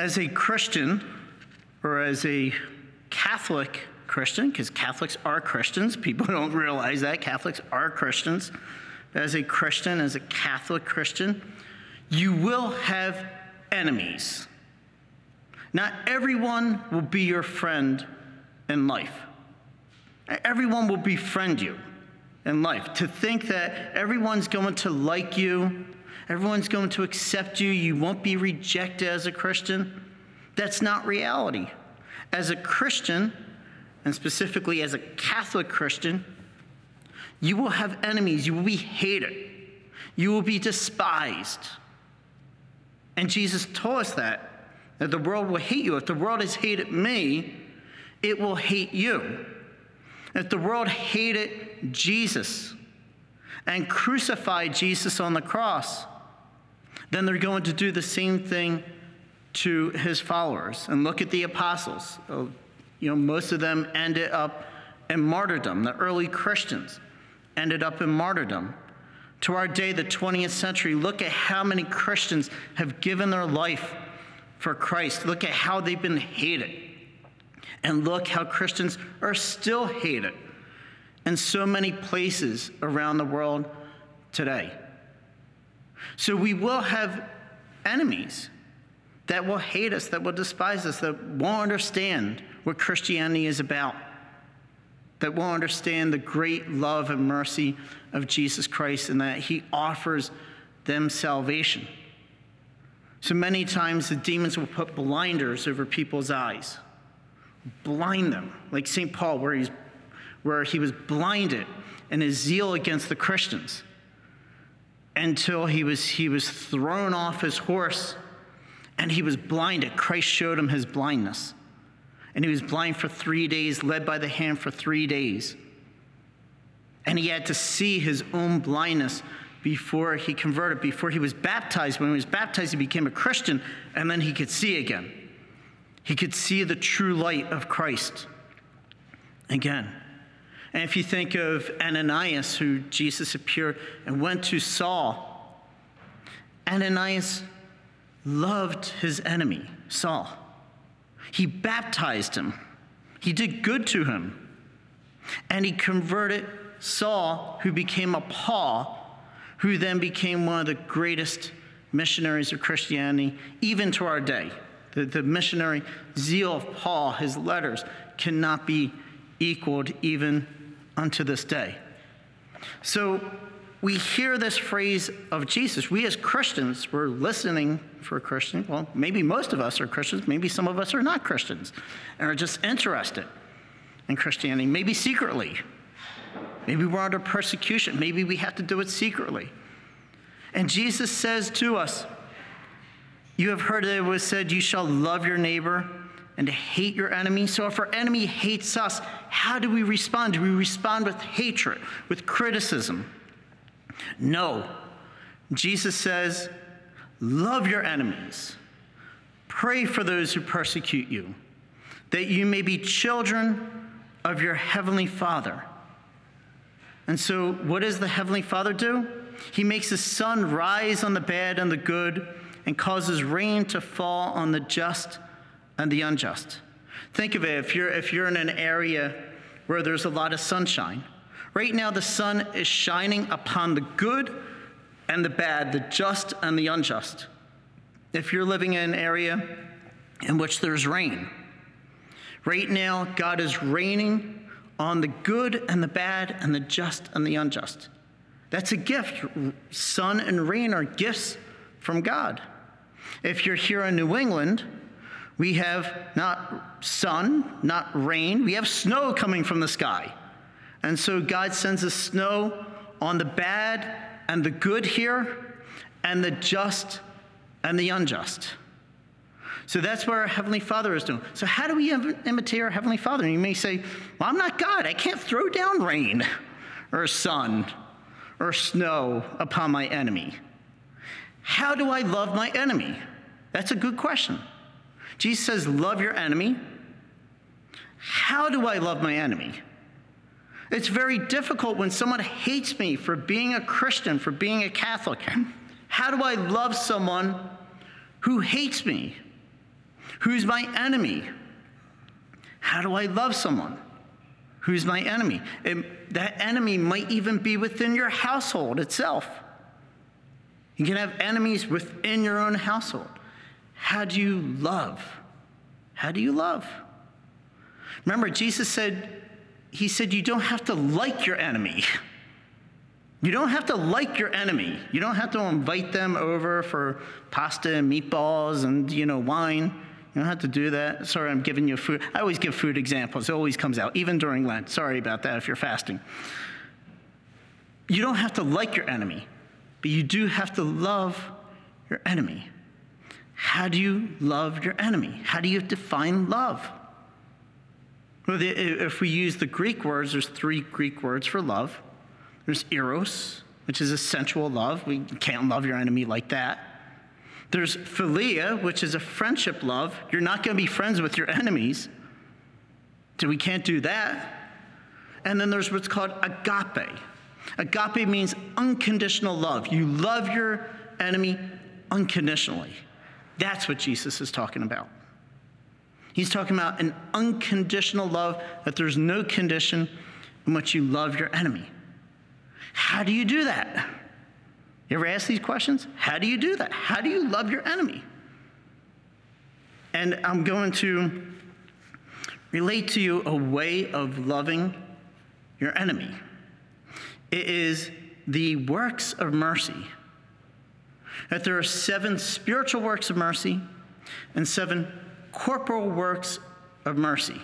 As a Christian, or as a Catholic Christian, because Catholics are Christians, people don't realize that. Catholics are Christians. As a Christian, as a Catholic Christian, you will have enemies. Not everyone will be your friend in life. Everyone will befriend you in life. To think that everyone's going to like you, everyone's going to accept you, you won't be rejected as a Christian, that's not reality. As a Christian, and specifically as a Catholic Christian, you will have enemies, you will be hated, you will be despised. And Jesus told us that, that the world will hate you. If the world has hated me, it will hate you. If the world hated Jesus and crucified Jesus on the cross, then they're going to do the same thing to his followers. And look at the apostles. Oh, you know, most of them ended up in martyrdom. The early Christians ended up in martyrdom. To our day, the 20th century, look at how many Christians have given their life for Christ. Look at how they've been hated. And look how Christians are still hated in so many places around the world today. So we will have enemies that will hate us, that will despise us, that won't understand what Christianity is about, that won't understand the great love and mercy of Jesus Christ and that he offers them salvation. So many times the demons will put blinders over people's eyes blind them, like St. Paul, where, he's, where he was blinded in his zeal against the Christians until he was, he was thrown off his horse and he was blinded. Christ showed him his blindness. And he was blind for three days, led by the hand for three days. And he had to see his own blindness before he converted, before he was baptized. When he was baptized, he became a Christian, and then he could see again. He could see the true light of Christ again. And if you think of Ananias, who Jesus appeared and went to Saul, Ananias loved his enemy, Saul. He baptized him, he did good to him, and he converted Saul, who became a Paul, who then became one of the greatest missionaries of Christianity, even to our day. The, the missionary zeal of Paul, his letters, cannot be equaled even unto this day. So we hear this phrase of Jesus. We as Christians, we're listening for a Christian. Well, maybe most of us are Christians, maybe some of us are not Christians and are just interested in Christianity, maybe secretly. Maybe we're under persecution. Maybe we have to do it secretly. And Jesus says to us, you have heard that it was said, You shall love your neighbor and to hate your enemy. So if our enemy hates us, how do we respond? Do we respond with hatred, with criticism? No. Jesus says, Love your enemies. Pray for those who persecute you, that you may be children of your heavenly Father. And so, what does the heavenly Father do? He makes the sun rise on the bad and the good and causes rain to fall on the just and the unjust. Think of it if you're, if you're in an area where there's a lot of sunshine. Right now, the sun is shining upon the good and the bad, the just and the unjust. If you're living in an area in which there's rain, right now, God is raining on the good and the bad and the just and the unjust. That's a gift. Sun and rain are gifts from God. If you're here in New England, we have not sun, not rain, we have snow coming from the sky. And so God sends the snow on the bad and the good here, and the just and the unjust. So that's what our Heavenly Father is doing. So, how do we imitate our Heavenly Father? And you may say, Well, I'm not God. I can't throw down rain or sun or snow upon my enemy. How do I love my enemy? That's a good question. Jesus says, Love your enemy. How do I love my enemy? It's very difficult when someone hates me for being a Christian, for being a Catholic. How do I love someone who hates me? Who's my enemy? How do I love someone? Who's my enemy? And that enemy might even be within your household itself. You can have enemies within your own household. How do you love? How do you love? Remember, Jesus said, He said, you don't have to like your enemy. You don't have to like your enemy. You don't have to invite them over for pasta and meatballs and, you know, wine. You don't have to do that. Sorry, I'm giving you food. I always give food examples. It always comes out, even during Lent. Sorry about that if you're fasting. You don't have to like your enemy, but you do have to love your enemy. How do you love your enemy? How do you define love? Well, if we use the Greek words, there's three Greek words for love. There's eros, which is a sensual love. We can't love your enemy like that. There's philia, which is a friendship love. You're not going to be friends with your enemies. So we can't do that. And then there's what's called agape. Agape means unconditional love. You love your enemy unconditionally. That's what Jesus is talking about. He's talking about an unconditional love, that there's no condition in which you love your enemy. How do you do that? You ever ask these questions? How do you do that? How do you love your enemy? And I'm going to relate to you a way of loving your enemy. It is the works of mercy that there are seven spiritual works of mercy and seven corporal works of mercy.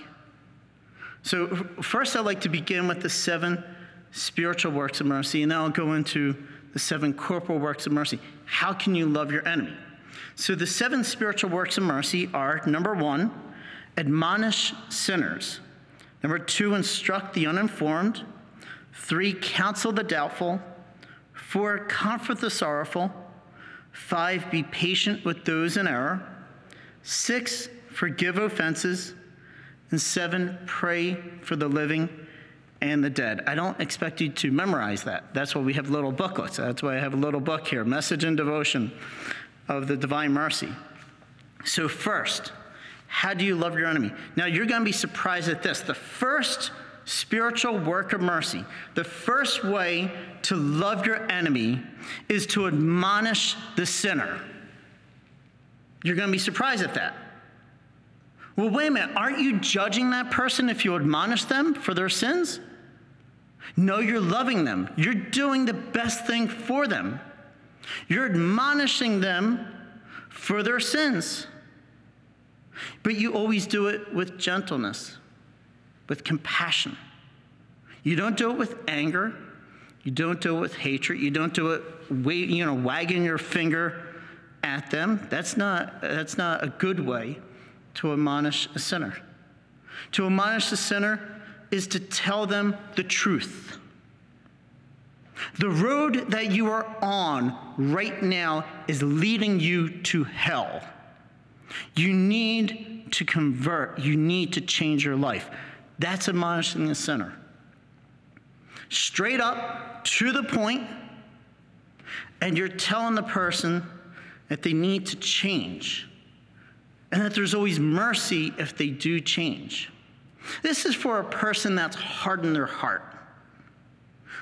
So, first, I'd like to begin with the seven spiritual works of mercy, and then I'll go into the seven corporal works of mercy. How can you love your enemy? So, the seven spiritual works of mercy are number one, admonish sinners. Number two, instruct the uninformed. Three, counsel the doubtful. Four, comfort the sorrowful. Five, be patient with those in error. Six, forgive offenses. And seven, pray for the living and the dead. I don't expect you to memorize that. That's why we have little booklets. That's why I have a little book here Message and Devotion of the Divine Mercy. So, first, how do you love your enemy? Now, you're going to be surprised at this. The first spiritual work of mercy, the first way to love your enemy is to admonish the sinner. You're going to be surprised at that. Well, wait a minute. Aren't you judging that person if you admonish them for their sins? No, you're loving them. You're doing the best thing for them. You're admonishing them for their sins. But you always do it with gentleness with compassion. You don't do it with anger. You don't do it with hatred. You don't do it, you know, wagging your finger at them. That's not, that's not a good way to admonish a sinner. To admonish a sinner is to tell them the truth. The road that you are on right now is leading you to hell. You need to convert, you need to change your life. That's admonishing the sinner. Straight up, to the point, and you're telling the person that they need to change and that there's always mercy if they do change. This is for a person that's hardened their heart,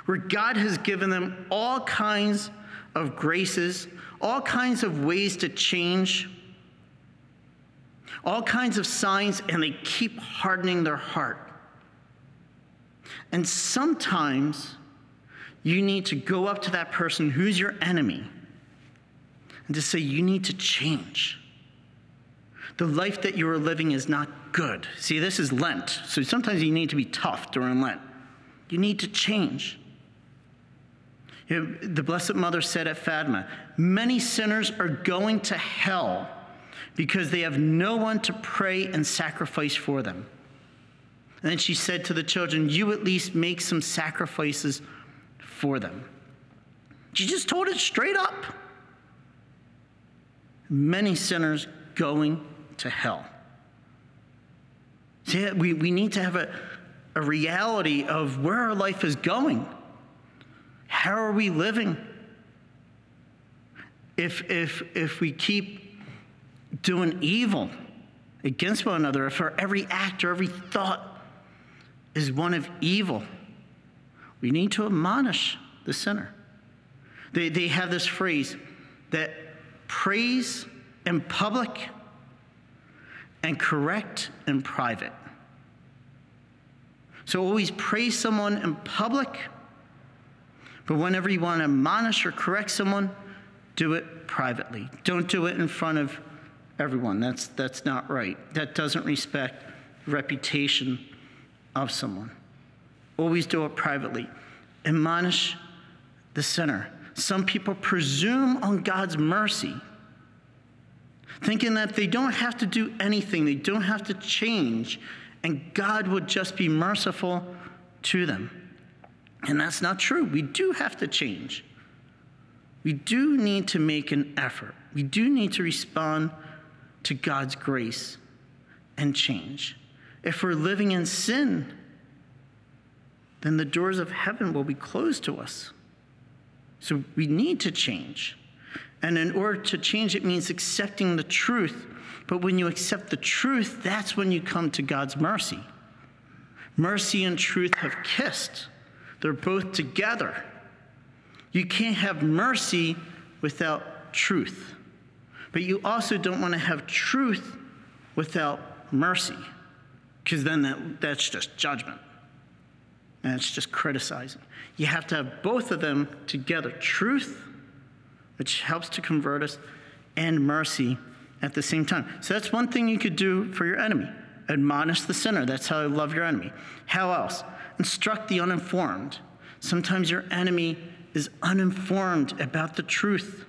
where God has given them all kinds of graces, all kinds of ways to change all kinds of signs, and they keep hardening their heart. And sometimes you need to go up to that person who's your enemy and to say, You need to change. The life that you are living is not good. See, this is Lent. So sometimes you need to be tough during Lent. You need to change. You know, the Blessed Mother said at Fatima, Many sinners are going to hell because they have no one to pray and sacrifice for them. And then she said to the children, You at least make some sacrifices for them. She just told it straight up. Many sinners going to hell. See, we, we need to have a, a reality of where our life is going. How are we living? If, if, if we keep doing evil, against one another, if our every act or every thought is one of evil, we need to admonish the sinner. They, they have this phrase that praise in public and correct in private. So always praise someone in public, but whenever you want to admonish or correct someone, do it privately. Don't do it in front of everyone. That's, that's not right. That doesn't respect the reputation of someone. Always do it privately. Admonish the sinner. Some people presume on God's mercy, thinking that they don't have to do anything, they don't have to change, and God would just be merciful to them. And that's not true. We do have to change. We do need to make an effort. We do need to respond to God's grace and change. If we're living in sin, then the doors of heaven will be closed to us. So we need to change. And in order to change, it means accepting the truth. But when you accept the truth, that's when you come to God's mercy. Mercy and truth have kissed, they're both together. You can't have mercy without truth. But you also don't want to have truth without mercy, because then that, that's just judgment. And it's just criticizing. You have to have both of them together truth, which helps to convert us, and mercy at the same time. So that's one thing you could do for your enemy admonish the sinner. That's how you love your enemy. How else? Instruct the uninformed. Sometimes your enemy is uninformed about the truth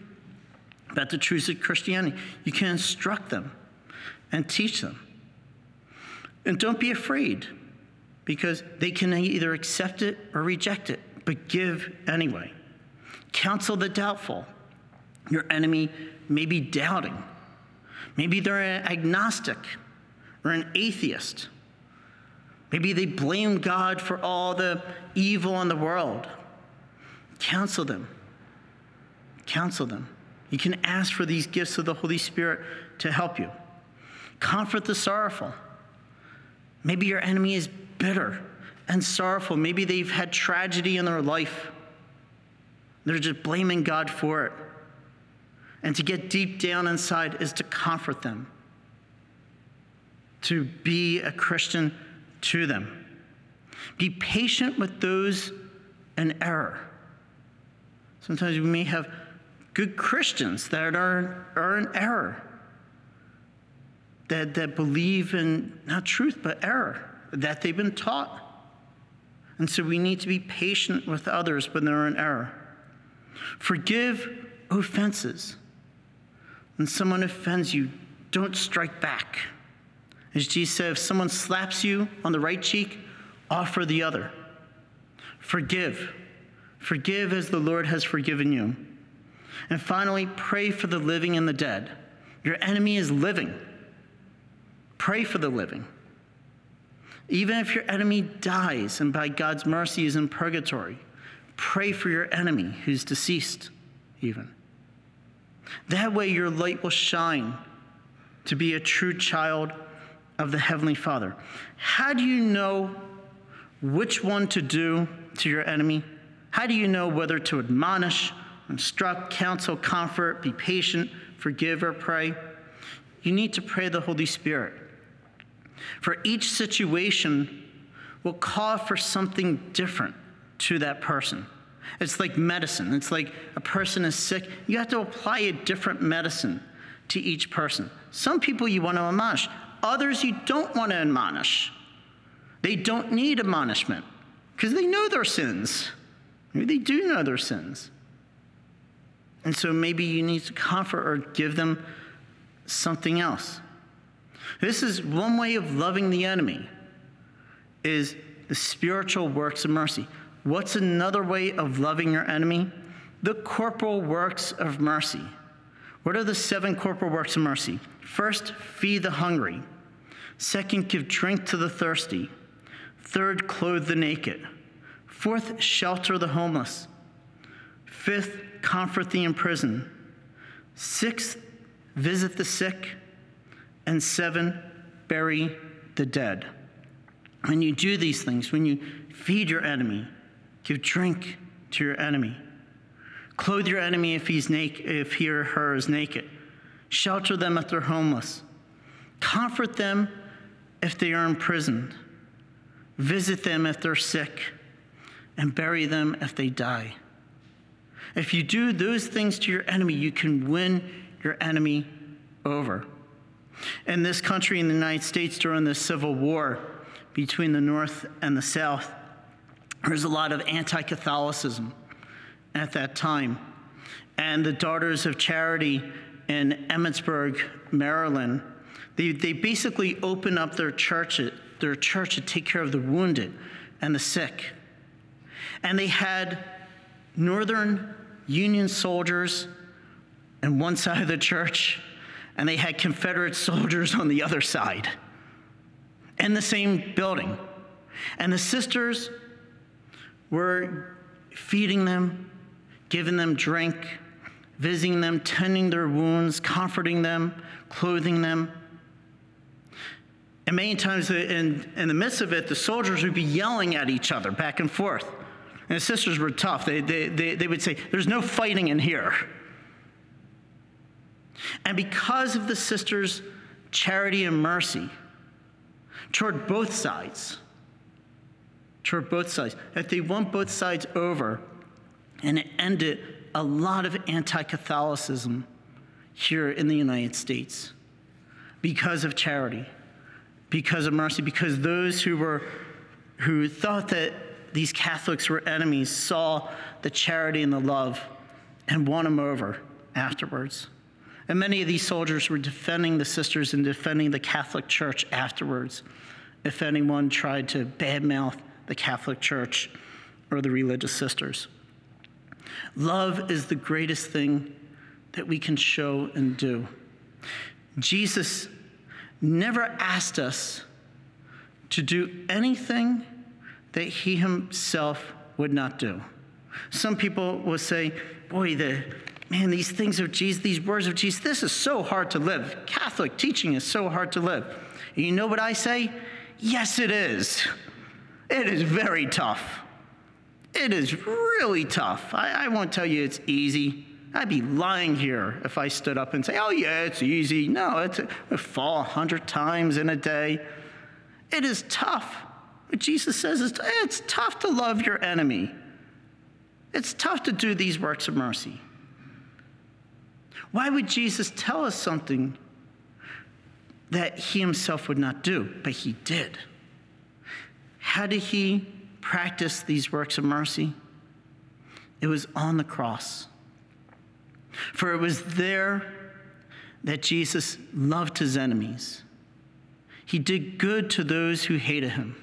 about the truths of Christianity. You can instruct them and teach them. And don't be afraid because they can either accept it or reject it, but give anyway. Counsel the doubtful. Your enemy may be doubting. Maybe they're an agnostic or an atheist. Maybe they blame God for all the evil in the world. Counsel them. Counsel them. You can ask for these gifts of the Holy Spirit to help you. Comfort the sorrowful. Maybe your enemy is bitter and sorrowful. Maybe they've had tragedy in their life. They're just blaming God for it. And to get deep down inside is to comfort them, to be a Christian to them. Be patient with those in error. Sometimes we may have good Christians that are, are in error, that, that believe in not truth, but error, that they've been taught. And so we need to be patient with others when they're in error. Forgive offenses. When someone offends you, don't strike back. As Jesus said, if someone slaps you on the right cheek, offer the other. Forgive. Forgive as the Lord has forgiven you. And finally, pray for the living and the dead. Your enemy is living. Pray for the living. Even if your enemy dies and by God's mercy is in purgatory, pray for your enemy who's deceased, even. That way, your light will shine to be a true child of the Heavenly Father. How do you know which one to do to your enemy? How do you know whether to admonish instruct, counsel, comfort, be patient, forgive, or pray, you need to pray the Holy Spirit. For each situation will call for something different to that person. It's like medicine. It's like a person is sick. You have to apply a different medicine to each person. Some people you want to admonish, others you don't want to admonish. They don't need admonishment because they know their sins. Maybe they do know their sins. And so maybe you need to comfort or give them something else. This is one way of loving the enemy is the spiritual works of mercy. What's another way of loving your enemy? The corporal works of mercy. What are the seven corporal works of mercy? First, feed the hungry. Second, give drink to the thirsty. Third, clothe the naked. Fourth, shelter the homeless. Fifth, comfort the imprisoned. Sixth, visit the sick. And seven, bury the dead. When you do these things, when you feed your enemy, give drink to your enemy, clothe your enemy if he's naked, if he or her is naked, shelter them if they're homeless, comfort them if they are imprisoned, visit them if they're sick, and bury them if they die. If you do those things to your enemy, you can win your enemy over. In this country, in the United States, during the Civil War between the North and the South, there's a lot of anti Catholicism at that time. And the Daughters of Charity in Emmitsburg, Maryland, they, they basically opened up their church, their church to take care of the wounded and the sick. And they had Northern Union soldiers on one side of the church, and they had Confederate soldiers on the other side in the same building. And the sisters were feeding them, giving them drink, visiting them, tending their wounds, comforting them, clothing them. And many times in, in the midst of it, the soldiers would be yelling at each other back and forth. And the sisters were tough. They, they, they, they would say, There's no fighting in here. And because of the sisters' charity and mercy toward both sides, toward both sides, that they won both sides over, and it ended a lot of anti Catholicism here in the United States because of charity, because of mercy, because those who were who thought that these Catholics were enemies saw the charity and the love and won them over afterwards. And many of these soldiers were defending the sisters and defending the Catholic Church afterwards if anyone tried to badmouth the Catholic Church or the religious sisters. Love is the greatest thing that we can show and do. Jesus never asked us to do anything that he himself would not do. Some people will say, boy, the man, these things of Jesus, these words of Jesus, this is so hard to live. Catholic teaching is so hard to live. And you know what I say? Yes, it is. It is very tough. It is really tough. I, I won't tell you it's easy. I'd be lying here if I stood up and say, oh, yeah, it's easy. No, it's a, fall a hundred times in a day. It is tough. What Jesus says is it's tough to love your enemy. It's tough to do these works of mercy. Why would Jesus tell us something that he himself would not do, but he did? How did he practice these works of mercy? It was on the cross. For it was there that Jesus loved his enemies. He did good to those who hated him.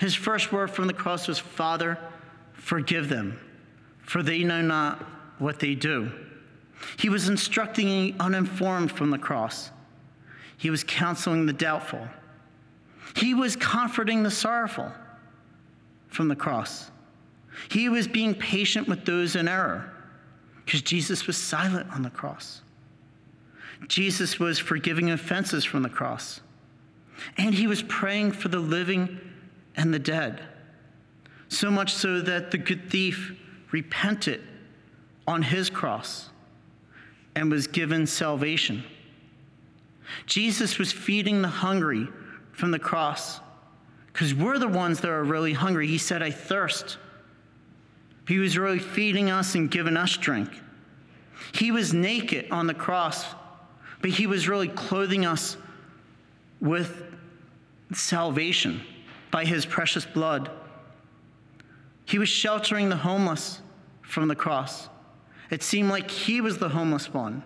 His first word from the cross was, Father, forgive them, for they know not what they do. He was instructing the uninformed from the cross. He was counseling the doubtful. He was comforting the sorrowful from the cross. He was being patient with those in error because Jesus was silent on the cross. Jesus was forgiving offenses from the cross. And he was praying for the living and the dead. So much so that the good thief repented on his cross and was given salvation. Jesus was feeding the hungry from the cross because we're the ones that are really hungry. He said, I thirst. He was really feeding us and giving us drink. He was naked on the cross, but he was really clothing us with salvation by his precious blood. He was sheltering the homeless from the cross. It seemed like he was the homeless one.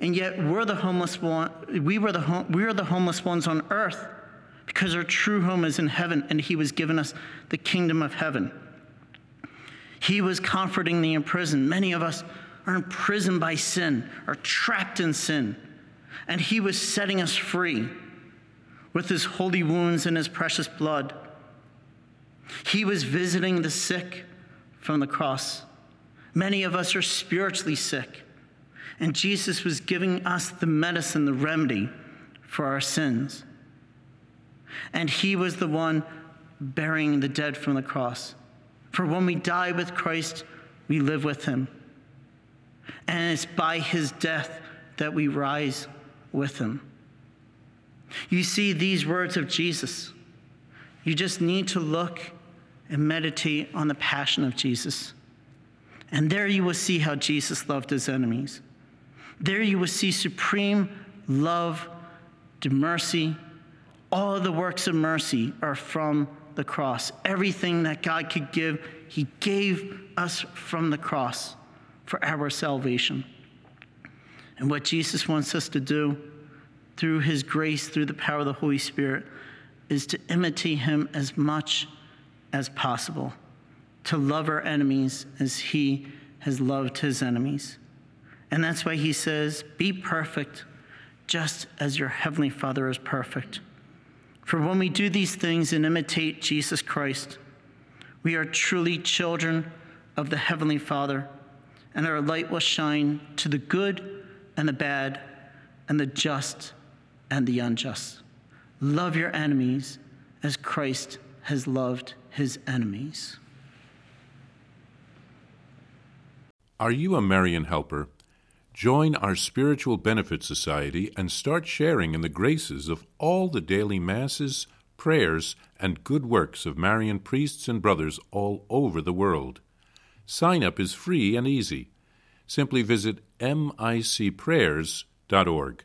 And yet we're the homeless one. We were the, we are the homeless ones on earth because our true home is in heaven and he was given us the kingdom of heaven. He was comforting the imprisoned. Many of us are imprisoned by sin, are trapped in sin. And he was setting us free with his holy wounds and his precious blood. He was visiting the sick from the cross. Many of us are spiritually sick, and Jesus was giving us the medicine, the remedy for our sins. And he was the one burying the dead from the cross. For when we die with Christ, we live with him. And it's by his death that we rise with him. You see these words of Jesus. You just need to look and meditate on the passion of Jesus. And there you will see how Jesus loved his enemies. There you will see supreme love, to mercy. All the works of mercy are from the cross. Everything that God could give, He gave us from the cross for our salvation. And what Jesus wants us to do through His grace, through the power of the Holy Spirit, is to imitate Him as much as possible, to love our enemies as He has loved His enemies. And that's why He says, Be perfect, just as your Heavenly Father is perfect. For when we do these things and imitate Jesus Christ, we are truly children of the Heavenly Father, and our light will shine to the good and the bad, and the just and the unjust. Love your enemies as Christ has loved his enemies. Are you a Marian helper? Join our Spiritual Benefit Society and start sharing in the graces of all the daily masses, prayers, and good works of Marian priests and brothers all over the world. Sign up is free and easy. Simply visit micprayers.org.